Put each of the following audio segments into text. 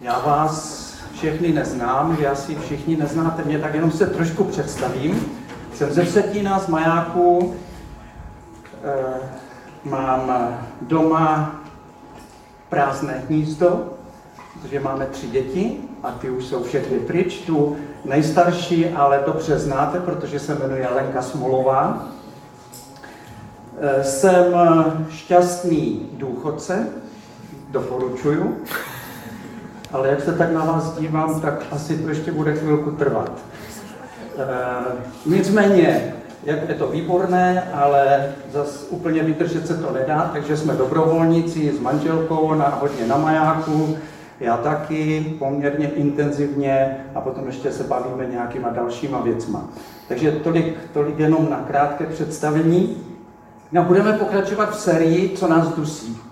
Já vás všechny neznám, vy asi všichni neznáte mě, tak jenom se trošku představím. Jsem ze Vsetína z Majáku, e, mám doma prázdné hnízdo, protože máme tři děti a ty už jsou všechny pryč. Tu nejstarší ale dobře znáte, protože se jmenuje Lenka Smolová. E, jsem šťastný důchodce, doporučuju ale jak se tak na vás dívám, tak asi to ještě bude chvilku trvat. E, nicméně, jak je to výborné, ale zase úplně vydržet se to nedá, takže jsme dobrovolníci s manželkou na, hodně na majáku, já taky poměrně intenzivně a potom ještě se bavíme nějakýma dalšíma věcma. Takže tolik, tolik jenom na krátké představení. No, budeme pokračovat v sérii, co nás dusí.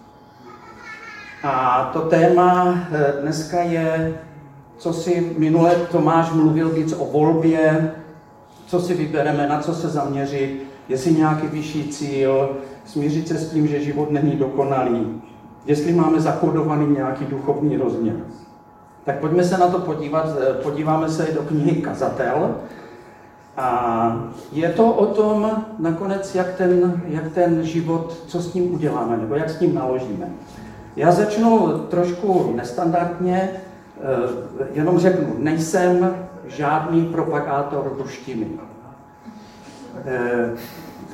A to téma eh, dneska je, co si minule Tomáš mluvil víc o volbě, co si vybereme, na co se zaměřit, jestli nějaký vyšší cíl, smířit se s tím, že život není dokonalý, jestli máme zakodovaný nějaký duchovní rozměr. Tak pojďme se na to podívat, eh, podíváme se do knihy Kazatel. A je to o tom nakonec, jak ten, jak ten život, co s ním uděláme, nebo jak s ním naložíme. Já začnu trošku nestandardně, eh, jenom řeknu, nejsem žádný propagátor ruštiny. Eh,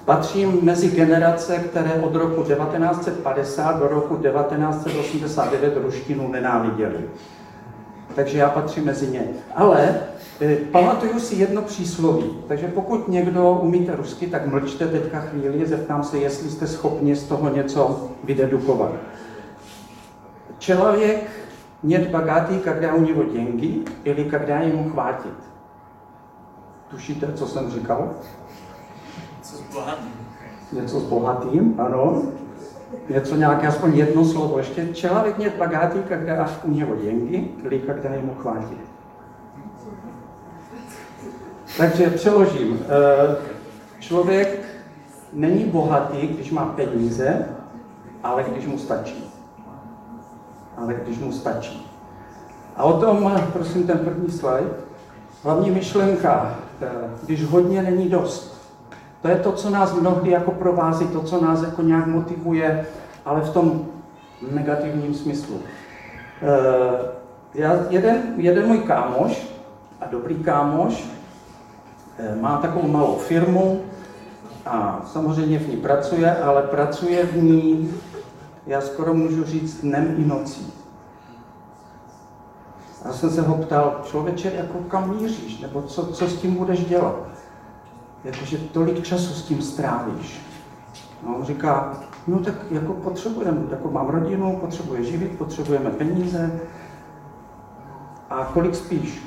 patřím mezi generace, které od roku 1950 do roku 1989 ruštinu nenáviděli. Takže já patřím mezi ně. Ale eh, pamatuju si jedno přísloví, takže pokud někdo umíte rusky, tak mlčte teďka chvíli, zeptám se, jestli jste schopni z toho něco vydedukovat. Человек нет богатый, когда у него деньги или когда ему хватит. Tušíte, co jsem říkal? Něco s bohatým. Něco s bohatým, ano. Něco nějaké, aspoň jedno slovo ještě. Člověk нет богатый, когда у него деньги или когда ему хватит. Takže přeložím. Eh, člověk není bohatý, když má peníze, ale když mu stačí ale když mu stačí. A o tom, prosím, ten první slide. Hlavní myšlenka, eh, když hodně není dost. To je to, co nás mnohdy jako provází, to, co nás jako nějak motivuje, ale v tom negativním smyslu. Eh, já, jeden, jeden můj kámoš, a dobrý kámoš, eh, má takovou malou firmu a samozřejmě v ní pracuje, ale pracuje v ní já skoro můžu říct dnem i nocí. Já jsem se ho ptal, člověče, jako kam míříš, nebo co, co s tím budeš dělat? Jakože tolik času s tím strávíš. No, on říká, no tak jako potřebujeme, jako mám rodinu, potřebuje živit, potřebujeme peníze. A kolik spíš?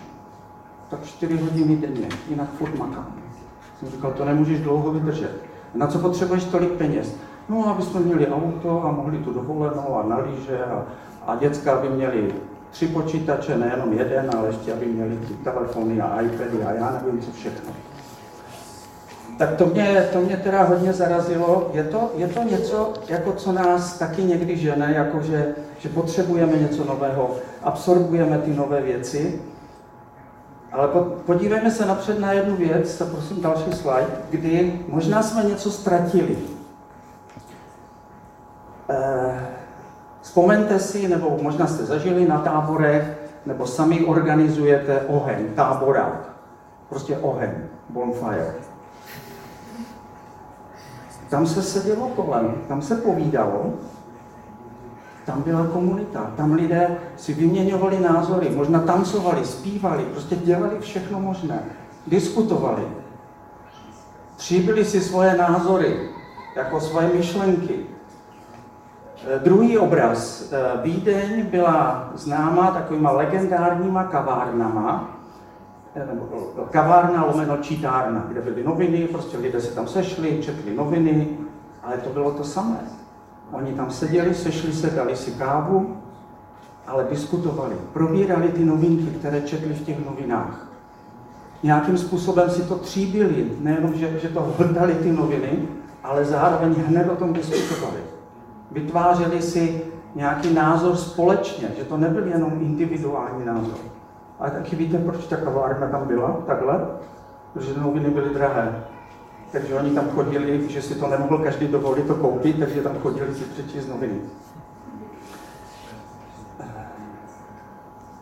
Tak čtyři hodiny denně, jinak furt makám. Jsem říkal, to nemůžeš dlouho vydržet. Na co potřebuješ tolik peněz? No, aby jsme měli auto a mohli tu dovolenou a na líže a, a děcka by měli tři počítače, nejenom jeden, ale ještě aby měli ty telefony a iPady a já nevím co všechno. Tak to mě, to mě teda hodně zarazilo. Je to, je to něco, jako co nás taky někdy žene, jako že, že potřebujeme něco nového, absorbujeme ty nové věci. Ale podívejme se napřed na jednu věc, prosím další slide, kdy možná jsme něco ztratili. Eh, vzpomeňte si, nebo možná jste zažili na táborech, nebo sami organizujete oheň, táborák. Prostě oheň, bonfire. Tam se sedělo kolem, tam se povídalo, tam byla komunita, tam lidé si vyměňovali názory, možná tancovali, zpívali, prostě dělali všechno možné, diskutovali. Tříbili si svoje názory, jako svoje myšlenky, druhý obraz. Eh, Vídeň byla známa takovýma legendárníma kavárnama, eh, nebo kavárna lomeno čítárna, kde byly noviny, prostě lidé se tam sešli, četli noviny, ale to bylo to samé. Oni tam seděli, sešli se, dali si kávu, ale diskutovali, probírali ty novinky, které četli v těch novinách. Nějakým způsobem si to tříbili, nejenom, že, že to hltali ty noviny, ale zároveň hned o tom diskutovali. Vytvářeli si nějaký názor společně, že to nebyl jenom individuální názor. Ale taky víte, proč ta kavárna tam byla takhle? Protože noviny byly drahé. Takže oni tam chodili, že si to nemohl každý dovolit to koupit, takže tam chodili si přečíst noviny.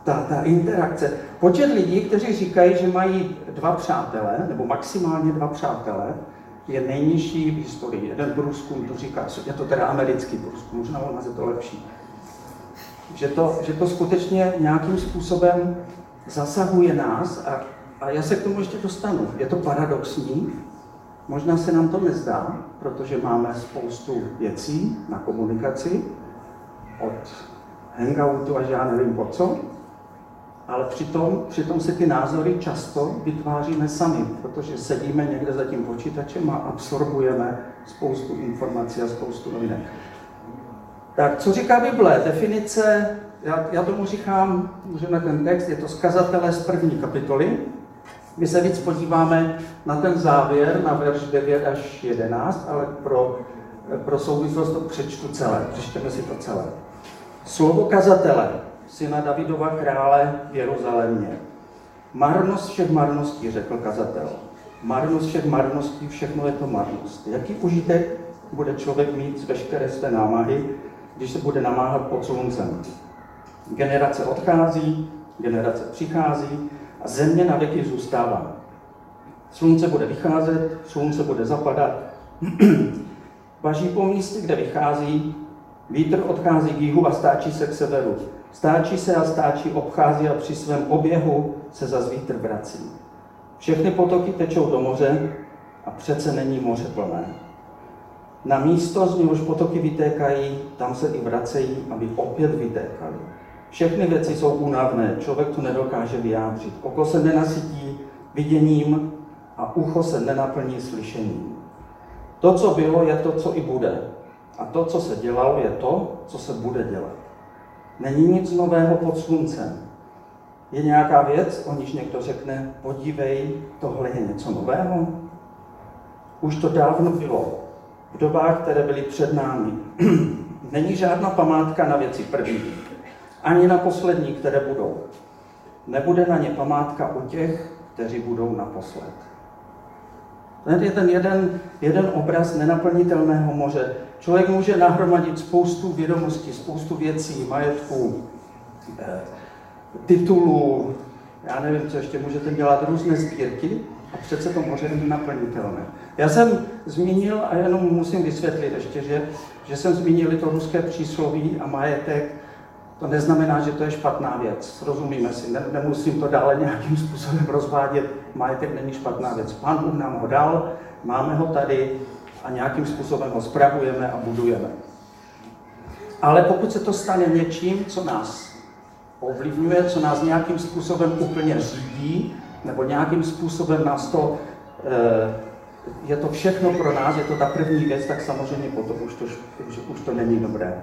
Ta, ta interakce. Počet lidí, kteří říkají, že mají dva přátelé, nebo maximálně dva přátelé, je nejnižší v historii. Jeden průzkum to říká, je to teda americký průzkum, možná nás je to lepší. Že to, že to skutečně nějakým způsobem zasahuje nás a, a já se k tomu ještě dostanu. Je to paradoxní, možná se nám to nezdá, protože máme spoustu věcí na komunikaci, od hangoutu až já nevím po co, ale přitom, přitom se ty názory často vytváříme sami, protože sedíme někde za tím počítačem a absorbujeme spoustu informací a spoustu novinek. Tak, co říká Bible? Definice, já, já tomu říkám, můžeme ten text, je to zkazatelé z první kapitoly. My se víc podíváme na ten závěr, na verš 9 až 11, ale pro, pro souvislost to přečtu celé, přečteme si to celé. Slovo kazatele, syna Davidova krále v Jeruzalémě. Marnost všech marností, řekl kazatel. Marnost všech marností, všechno je to marnost. Jaký užitek bude člověk mít z veškeré své námahy, když se bude namáhat pod sluncem? Generace odchází, generace přichází a země na věky zůstává. Slunce bude vycházet, slunce bude zapadat. Važí po místě, kde vychází, vítr odchází k jihu a stáčí se k severu. Stáčí se a stáčí, obchází a při svém oběhu se za vítr vrací. Všechny potoky tečou do moře a přece není moře plné. Na místo, z něhož potoky vytékají, tam se i vracejí, aby opět vytékali. Všechny věci jsou únavné, člověk to nedokáže vyjádřit. Oko se nenasytí viděním a ucho se nenaplní slyšením. To, co bylo, je to, co i bude. A to, co se dělalo, je to, co se bude dělat. Není nic nového pod sluncem. Je nějaká věc, o níž někdo řekne, podívej, tohle je něco nového? Už to dávno bylo, v dobách, které byly před námi. Není žádná památka na věci první, ani na poslední, které budou. Nebude na ně památka u těch, kteří budou naposled. To je ten jeden, jeden obraz nenaplnitelného moře. Člověk může nahromadit spoustu vědomostí, spoustu věcí, majetků, eh, titulů, já nevím, co ještě můžete dělat, různé sbírky a přece to moře není naplnitelné. Já jsem zmínil, a jenom musím vysvětlit ještě, že, že jsem zmínil to ruské přísloví a majetek, to neznamená, že to je špatná věc. Rozumíme si, ne, nemusím to dále nějakým způsobem rozvádět. Majetek není špatná věc. Pán Bůh nám ho dal, máme ho tady a nějakým způsobem ho spravujeme a budujeme. Ale pokud se to stane něčím, co nás ovlivňuje, co nás nějakým způsobem úplně řídí, nebo nějakým způsobem nás to, eh, je to všechno pro nás, je to ta první věc, tak samozřejmě potom už to, už, už to není dobré.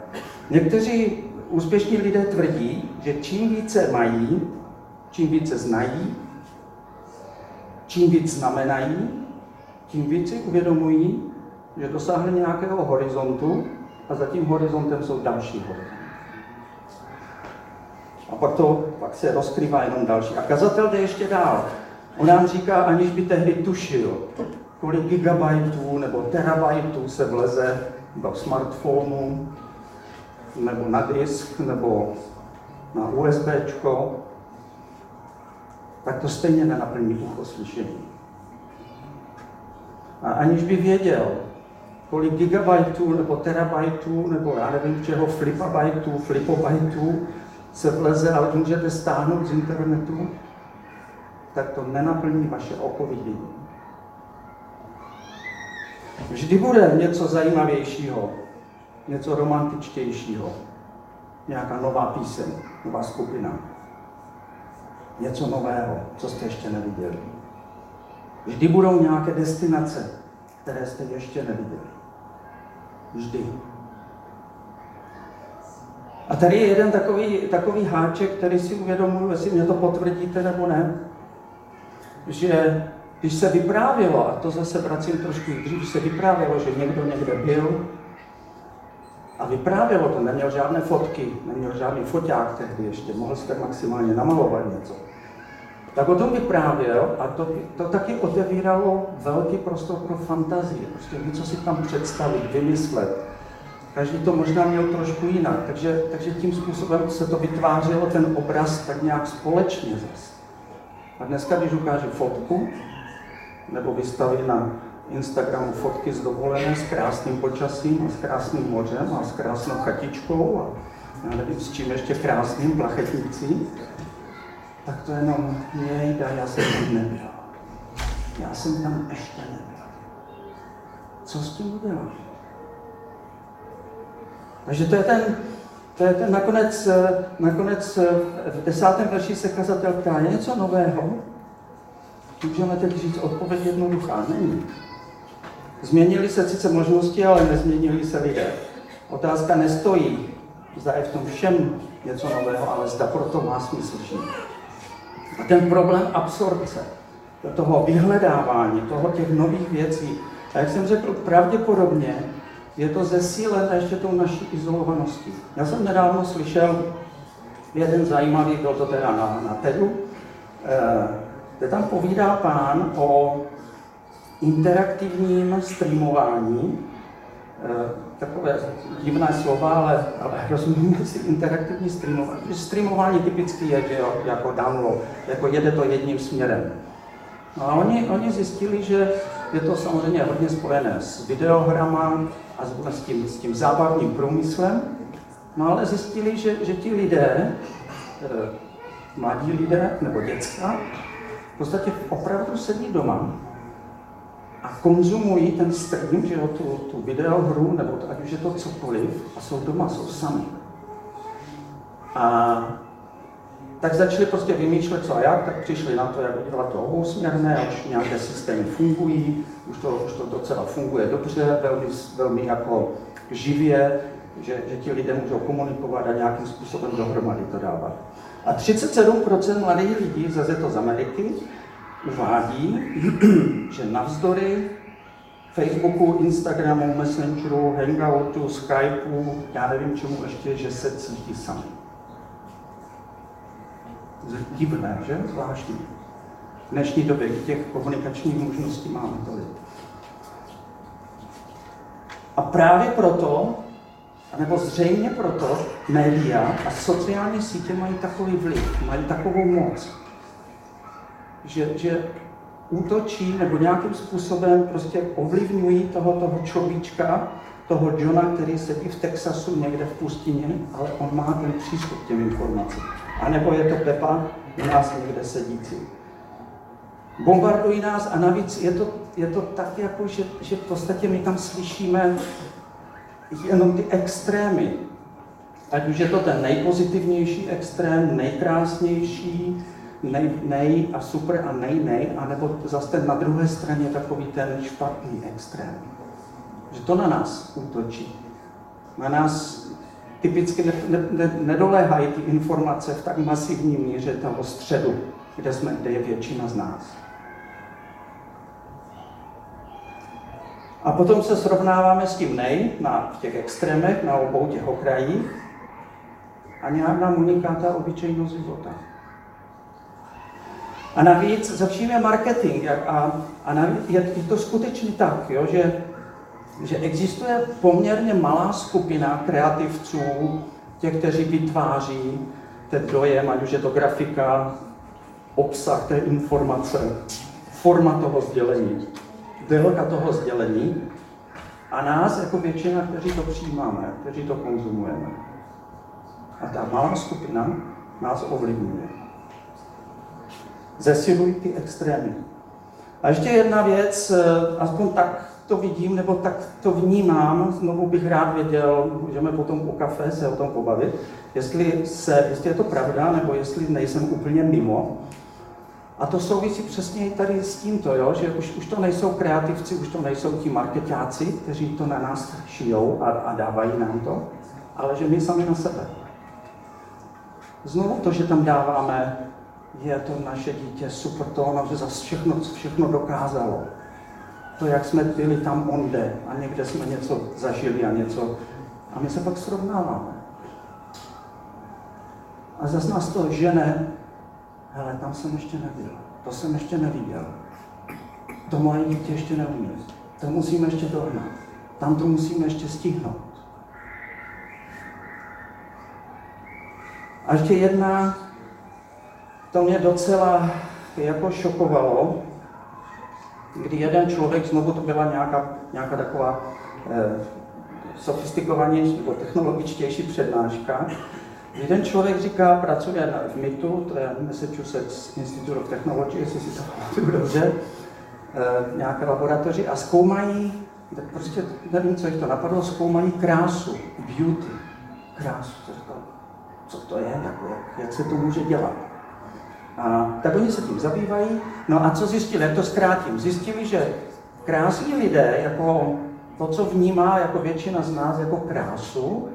Někteří úspěšní lidé tvrdí, že čím více mají, čím více znají, čím víc znamenají, tím víc si uvědomují, že dosáhli nějakého horizontu a za tím horizontem jsou další horizonty. A pak, to, pak se rozkrývá jenom další. A kazatel jde ještě dál. On nám říká, aniž by tehdy tušil, kolik gigabajtů nebo terabajtů se vleze do smartphonu, nebo na disk, nebo na USB, tak to stejně nenaplní ucho slyšení. A aniž by věděl, kolik gigabajtů nebo terabajtů, nebo já nevím čeho, flipabajtů, flipobajtů se vleze, ale můžete stáhnout z internetu, tak to nenaplní vaše oko vidění. Vždy bude něco zajímavějšího, něco romantičtějšího, nějaká nová píseň, nová skupina, něco nového, co jste ještě neviděli. Vždy budou nějaké destinace, které jste ještě neviděli. Vždy. A tady je jeden takový, takový háček, který si uvědomuji, jestli mě to potvrdíte nebo ne, že když se vyprávělo, a to zase vracím trošku dřív, když se vyprávělo, že někdo někde byl, a vyprávělo to, neměl žádné fotky, neměl žádný foťák tehdy ještě, mohl tak maximálně namalovat něco. Tak o tom vyprávěl a to, to taky otevíralo velký prostor pro fantazii, prostě něco si tam představit, vymyslet. Každý to možná měl trošku jinak, takže, takže tím způsobem se to vytvářelo ten obraz tak nějak společně zase. A dneska, když ukážu fotku, nebo vystaví na Instagramu fotky z dovolené s krásným počasím a s krásným mořem a s krásnou chatičkou a já nevím s čím ještě krásným, plachetnicí, tak to jenom jejda, já jsem tam nebyl. Já jsem tam ještě nebyl. Co s tím udělám? Takže to je ten, to je ten nakonec, nakonec v desátém verši se kazatel ptá, je něco nového? Můžeme teď říct, odpověď jednoduchá není. Změnily se sice možnosti, ale nezměnily se lidé. Otázka nestojí, zda je v tom všem něco nového, ale zda proto má smysl žít. A ten problém absorpce, toho vyhledávání, toho těch nových věcí, a jak jsem řekl, pravděpodobně je to zesílené ještě tou naší izolovaností. Já jsem nedávno slyšel jeden zajímavý, byl to teda na, na TEDu, eh, kde tam povídá pán o interaktivním streamování, eh, takové divné slova, ale, ale rozumíme si interaktivní streamování. Streamování typicky je, že jo, jako download, jako jede to jedním směrem. No a oni, oni zjistili, že je to samozřejmě hodně spojené s videohrama a s tím, s tím zábavním průmyslem, no ale zjistili, že, že ti lidé, eh, mladí lidé nebo děcka, v podstatě opravdu sedí doma a konzumují ten stream, že jo, tu, tu videohru, nebo to, ať už je to cokoliv, a jsou doma, jsou sami. A tak začali prostě vymýšlet co a jak, tak přišli na to, jak udělat to obousměrné, už nějaké systémy fungují, už to, už to docela funguje dobře, velmi, velmi jako živě, že, že ti lidé můžou komunikovat a nějakým způsobem dohromady to dávat. A 37% mladých lidí, zase to z Ameriky, uvádí, že navzdory Facebooku, Instagramu, Messengeru, Hangoutu, Skypeu, já nevím čemu ještě, že se cítí sami. Divné, že? Zvláštní. V dnešní době těch komunikačních možností máme tolik. A právě proto, nebo zřejmě proto, média a sociální sítě mají takový vliv, mají takovou moc, že, že útočí nebo nějakým způsobem prostě ovlivňují toho, toho človíčka, toho Johna, který sedí v Texasu někde v pustině, ale on má ten přístup k těm informacím. A nebo je to Pepa, u nás někde sedící. Bombardují nás a navíc je to, je to tak, jako, že, že v podstatě my tam slyšíme jenom ty extrémy. Ať už je to ten nejpozitivnější extrém, nejkrásnější, nej, nej a super a nej, nej, anebo zase ten na druhé straně takový ten špatný extrém. Že to na nás útočí. Na nás typicky ne, ne, ne, nedoléhají ty informace v tak masivní míře toho středu, kde, jsme, kde je většina z nás. A potom se srovnáváme s tím nej na, v těch extrémech, na obou těch okrajích a nějak nám uniká ta obyčejnost života. A navíc začíná marketing a, a navíc je, je to skutečně tak, jo, že, že existuje poměrně malá skupina kreativců, těch, kteří vytváří ten dojem, ať už je to grafika, obsah té informace, forma toho sdělení, délka toho sdělení a nás jako většina, kteří to přijímáme, kteří to konzumujeme. A ta malá skupina nás ovlivňuje zesilují ty extrémy. A ještě jedna věc, eh, aspoň tak to vidím, nebo tak to vnímám, znovu bych rád věděl, můžeme potom po kafe se o tom pobavit, jestli, se, jestli je to pravda, nebo jestli nejsem úplně mimo. A to souvisí přesně tady s tímto, jo? že už, už to nejsou kreativci, už to nejsou ti marketáci, kteří to na nás šijou a, a dávají nám to, ale že my sami na sebe. Znovu to, že tam dáváme je to naše dítě super, to ono zase všechno, všechno dokázalo. To, jak jsme byli tam onde a někde jsme něco zažili a něco A my se pak srovnáváme. A zase nás to žene, hele, tam jsem ještě nebyl, to jsem ještě neviděl, to moje dítě ještě neumí, to musíme ještě dohnat, tam to musíme ještě stihnout. A ještě jedna, to mě docela jako šokovalo, kdy jeden člověk, znovu to byla nějaká, nějaká taková eh, sofistikovanější nebo technologičtější přednáška, Jeden člověk říká, pracuje na, v MITu, to je Massachusetts Institute of Technology, jestli si to pamatuju dobře, e, nějaké laboratoři a zkoumají, tak prostě nevím, co jich to napadlo, zkoumají krásu, beauty, krásu. Co, říkal, co to je, jako, jak, jak se to může dělat. A tak oni se tím zabývají. No a co zjistili, jak to zkrátím? Zjistili, že krásní lidé, jako to, co vnímá jako většina z nás jako krásu,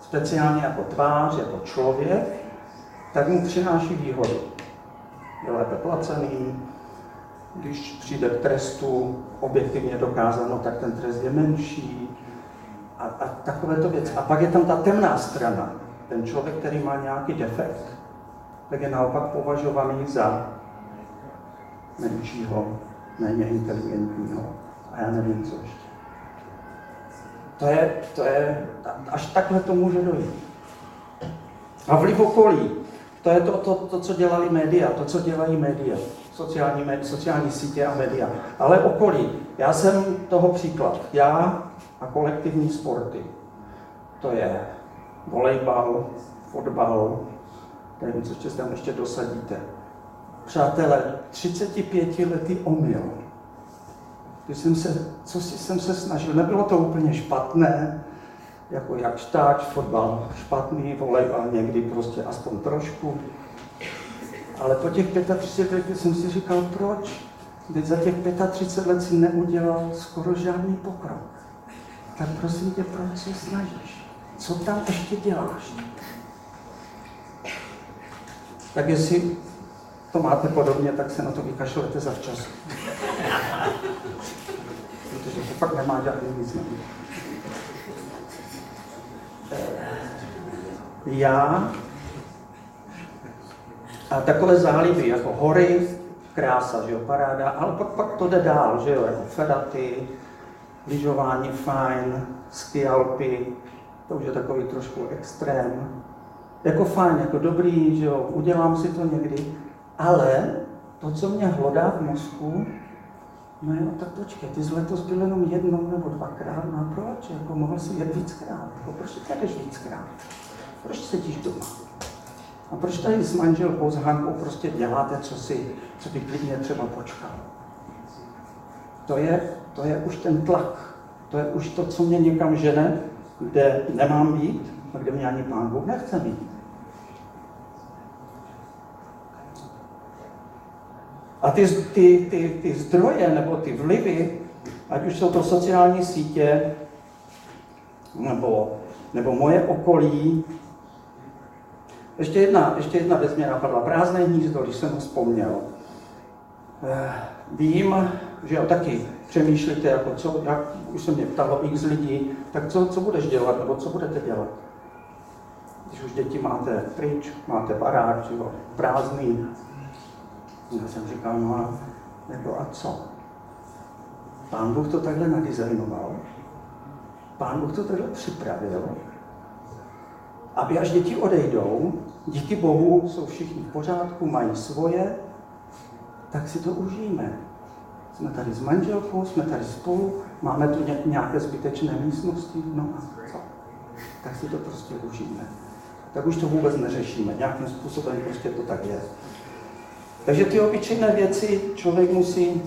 speciálně jako tvář, jako člověk, tak mu přináší výhody. Je lépe placený, když přijde k trestu objektivně dokázáno, tak ten trest je menší a, a takovéto věci. A pak je tam ta temná strana. Ten člověk, který má nějaký defekt, tak je naopak považovaný za menšího, méně inteligentního a já nevím, co ještě. To je, to je, až takhle to může dojít. A vliv okolí. To je to, to, to, co dělali média, to, co dělají média, sociální, sociální sítě a média. Ale okolí. Já jsem toho příklad. Já a kolektivní sporty. To je volejbal, fotbal, nevím, co ještě tam ještě dosadíte. Přátelé, 35 letý omyl když jsem se, co si jsem se snažil, nebylo to úplně špatné, jako jak štáč, fotbal špatný, volejbal někdy prostě aspoň trošku. Ale po těch 35 letech jsem si říkal, proč? Teď za těch 35 let si neudělal skoro žádný pokrok. Tak prosím tě, proč se snažíš? Co tam ještě děláš? Tak jestli to máte podobně, tak se na to vykašlete zavčas protože to fakt nemá žádný význam. Já a takové záliby, jako hory, krása, že jo, paráda, ale pak, pak to jde dál, že jo, jako fedaty, lyžování fajn, ski alpy, to už je takový trošku extrém. Jako fajn, jako dobrý, že jo, udělám si to někdy, ale to, co mě hlodá v mozku, No jo, tak počkej, ty jsi letos byl jenom jednou nebo dvakrát, no proč? Jako mohl si jet víckrát, jako proč ty jdeš víckrát? Proč sedíš doma? A proč tady s manželkou, s Hankou prostě děláte, co si, co by klidně třeba počkal? To je, to je už ten tlak. To je už to, co mě někam žene, kde nemám být a kde mě ani pán Bůh nechce mít. A ty, ty, ty, ty zdroje nebo ty vlivy, ať už jsou to sociální sítě, nebo, nebo moje okolí, ještě jedna, ještě jedna věc mě napadla. Prázdné hnízdo, když jsem ho vzpomněl. Eh, vím, že jo, taky přemýšlíte, jako co, jak už se mě ptalo x lidí, tak co, co budeš dělat, nebo co budete dělat? Když už děti máte pryč, máte barák, jo, prázdný, já jsem říkal, no a, jako a co? Pán Bůh to takhle nadizajnoval, pán Bůh to takhle připravil, aby až děti odejdou, díky Bohu jsou všichni v pořádku, mají svoje, tak si to užijeme. Jsme tady s manželkou, jsme tady spolu, máme tu nějaké zbytečné místnosti, no a co? Tak si to prostě užijeme. Tak už to vůbec neřešíme, nějakým způsobem prostě to tak je. Takže ty obyčejné věci člověk musí,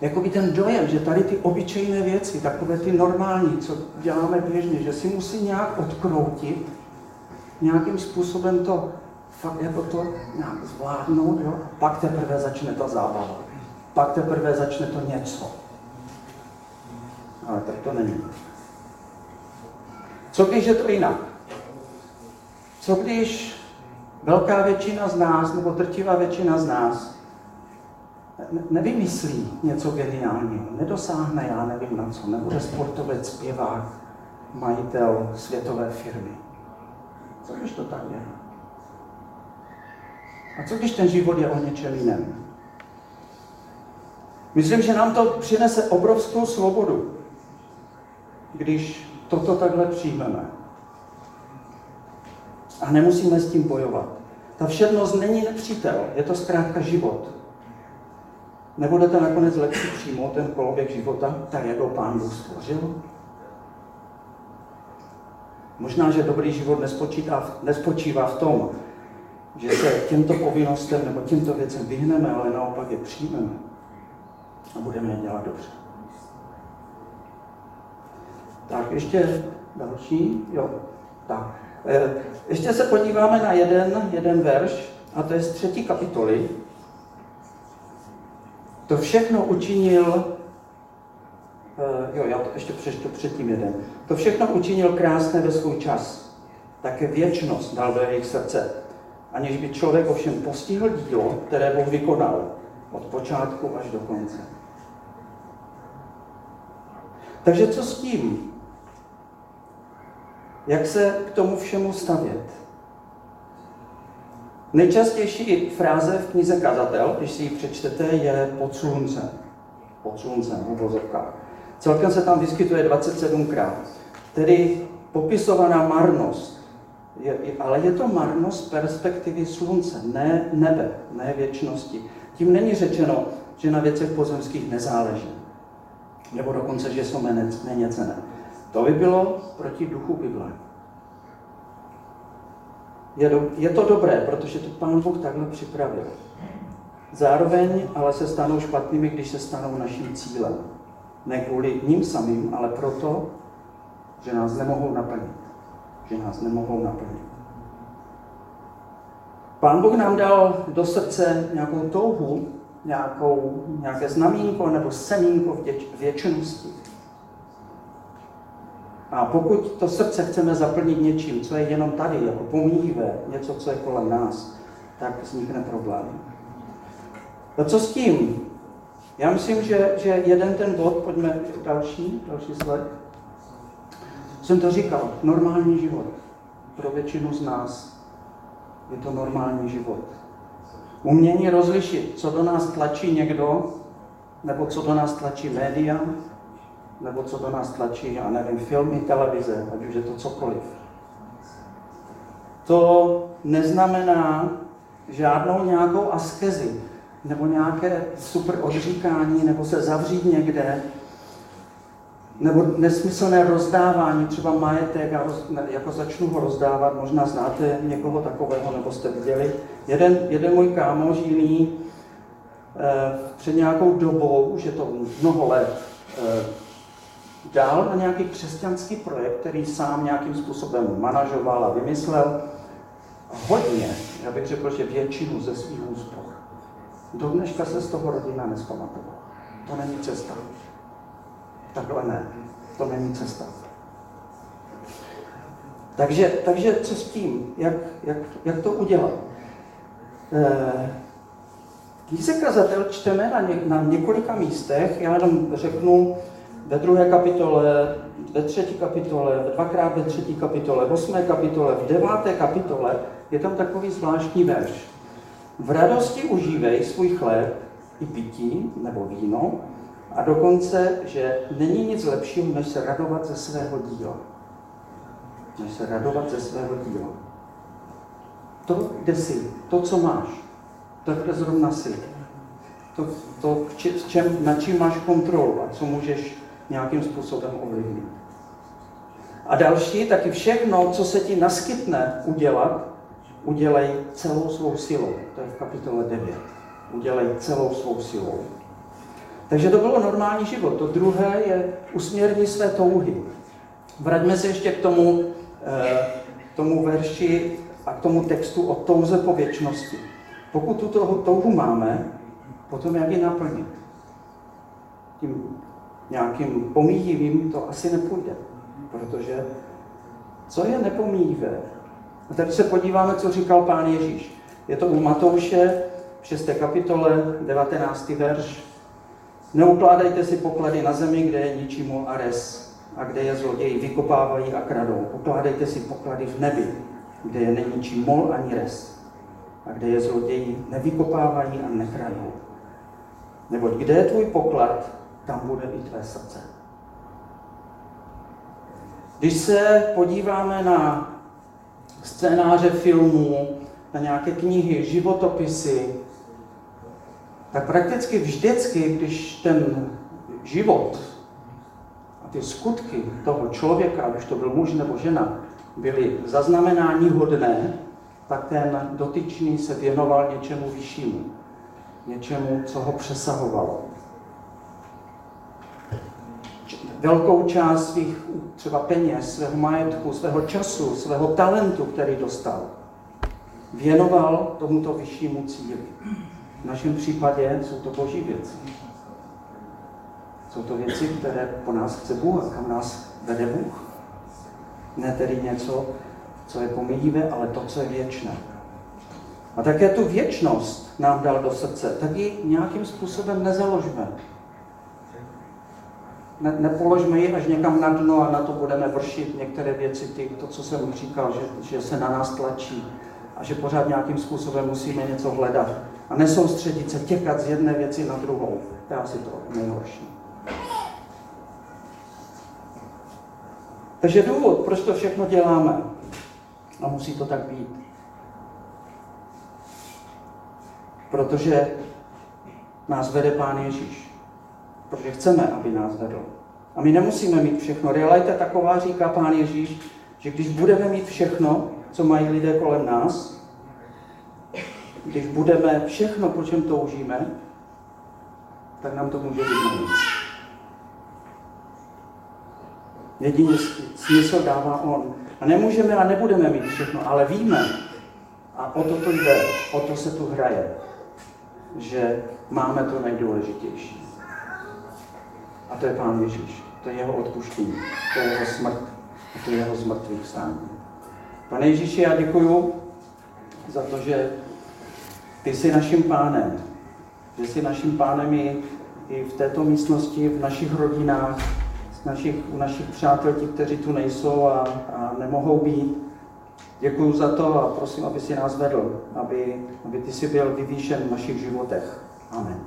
jakoby ten dojem, že tady ty obyčejné věci, takové ty normální, co děláme běžně, že si musí nějak odkroutit, nějakým způsobem to fakt jako to nějak zvládnout, jo? pak teprve začne ta zábava. Pak teprve začne to něco. Ale tak to není. Co když je to jinak? Co když velká většina z nás, nebo drtivá většina z nás, nevymyslí něco geniálního, nedosáhne, já nevím na co, nebude sportovec, zpěvák, majitel světové firmy. Co když to tak je? A co když ten život je o něčem jiném? Myslím, že nám to přinese obrovskou svobodu, když toto takhle přijmeme. A nemusíme s tím bojovat. Ta všednost není nepřítel, je to zkrátka život. Nebudete nakonec lepší přijmout ten koloběh života, tak jak ho Pán Bůh stvořil? Možná, že dobrý život nespočívá v tom, že se těmto povinnostem nebo těmto věcem vyhneme, ale naopak je přijmeme a budeme je dělat dobře. Tak ještě další, jo, tak. E, ještě se podíváme na jeden, jeden verš, a to je z třetí kapitoly. To všechno učinil, e, jo, já to ještě přečtu předtím jeden. To všechno učinil krásné ve svůj čas. Také věčnost dal do jejich srdce. Aniž by člověk ovšem postihl dílo, které Bůh vykonal od počátku až do konce. Takže co s tím? Jak se k tomu všemu stavět? Nejčastější fráze v knize Kazatel, když si ji přečtete, je pod sluncem. Pod sluncem, v. Celkem se tam vyskytuje 27krát. Tedy popisovaná marnost. Je, ale je to marnost perspektivy slunce, ne nebe, ne věčnosti. Tím není řečeno, že na věcech pozemských nezáleží nebo dokonce, že jsou méně cené. To by bylo proti duchu Bible. Je, do, je to dobré, protože to Pán Bůh takhle připravil. Zároveň ale se stanou špatnými, když se stanou naším cílem. Ne kvůli ním samým, ale proto, že nás nemohou naplnit. Že nás nemohou naplnit. Pán Bůh nám dal do srdce nějakou touhu nějakou, nějaké znamínko nebo semínko v věčnosti. A pokud to srdce chceme zaplnit něčím, co je jenom tady, jako pomíjivé, něco, co je kolem nás, tak vznikne problém. A co s tím? Já myslím, že, že jeden ten bod, pojďme další, další sled. Jsem to říkal, normální život. Pro většinu z nás je to normální život. Umění rozlišit, co do nás tlačí někdo, nebo co do nás tlačí média, nebo co do nás tlačí, já nevím, filmy, televize, ať už je to cokoliv. To neznamená žádnou nějakou askezi, nebo nějaké super odříkání, nebo se zavřít někde, nebo nesmyslné rozdávání, třeba majetek, já roz, jako začnu ho rozdávat, možná znáte někoho takového, nebo jste viděli. Jeden, jeden můj kámoš jiný eh, před nějakou dobou, už je to mnoho let, eh, dál na nějaký křesťanský projekt, který sám nějakým způsobem manažoval a vymyslel hodně, já bych řekl, že většinu ze svých úspor. Do dneška se z toho rodina nespamatovala. To není cesta. Takhle ne. To není cesta. Takže, takže co s tím? Jak, jak, jak to udělat? Eh, knize kazatel čteme na, ně, na několika místech, já jenom řeknu ve druhé kapitole, ve třetí kapitole, dvakrát ve třetí kapitole, v osmé kapitole, v deváté kapitole, je tam takový zvláštní verš. V radosti užívej svůj chléb i pití, nebo víno, a dokonce, že není nic lepšího, než se radovat ze svého díla. Než se radovat ze svého díla. To, kde jsi, to, co máš, to, kde zrovna jsi, to, to čem, na čím máš kontrolu a co můžeš nějakým způsobem ovlivnit. A další, taky všechno, co se ti naskytne udělat, udělej celou svou silou. To je v kapitole 9. Udělej celou svou silou. Takže to bylo normální život. To druhé je usměrní své touhy. Vraťme se ještě k tomu, eh, tomu verši a k tomu textu o touze po věčnosti. Pokud tuto touhu máme, potom jak ji naplnit? Tím nějakým pomíjivým to asi nepůjde, protože co je nepomíjivé? A teď se podíváme, co říkal pán Ježíš. Je to u Matouše v 6. kapitole, 19. verš. Neukládejte si poklady na zemi, kde je ničí a res, a kde je zloději vykopávají a kradou. Pokládejte si poklady v nebi, kde je není či mol ani res. A kde je zloději nevykopávají a nekradou. Neboť kde je tvůj poklad, tam bude i tvé srdce. Když se podíváme na scénáře filmů, na nějaké knihy, životopisy, tak prakticky vždycky, když ten život a ty skutky toho člověka, když to byl muž nebo žena, byly zaznamenání hodné, tak ten dotyčný se věnoval něčemu vyššímu, něčemu, co ho přesahovalo. Velkou část svých třeba peněz, svého majetku, svého času, svého talentu, který dostal, věnoval tomuto vyššímu cíli. V našem případě jsou to boží věci. Jsou to věci, které po nás chce Bůh a kam nás vede Bůh. Ne tedy něco, co je pomíjivé, ale to, co je věčné. A také tu věčnost nám dal do srdce, tak ji nějakým způsobem nezaložme. Ne, nepoložme ji až někam na dno a na to budeme vršit některé věci, ty, to, co jsem říkal, že, že se na nás tlačí a že pořád nějakým způsobem musíme něco hledat a nesoustředit se, těkat z jedné věci na druhou. To je asi to nejhorší. Takže důvod, proč to všechno děláme, a musí to tak být, protože nás vede Pán Ježíš. Protože chceme, aby nás vedl. A my nemusíme mít všechno. Realita taková, říká Pán Ježíš, že když budeme mít všechno, co mají lidé kolem nás, když budeme všechno, po čem toužíme, tak nám to může být nic. Jediný smysl dává On. A nemůžeme a nebudeme mít všechno, ale víme, a o to to jde, o to se tu hraje, že máme to nejdůležitější. A to je Pán Ježíš, to je jeho odpuštění, to je jeho smrt, a to je jeho zmrtvých vstání. Pane Ježíši, já děkuju za to, že ty jsi naším pánem, že jsi naším pánem i, i v této místnosti, v našich rodinách, našich, u našich přátel, ti, kteří tu nejsou a, a nemohou být. Děkuji za to a prosím, aby si nás vedl, aby, aby ty si byl vyvýšen v našich životech. Amen.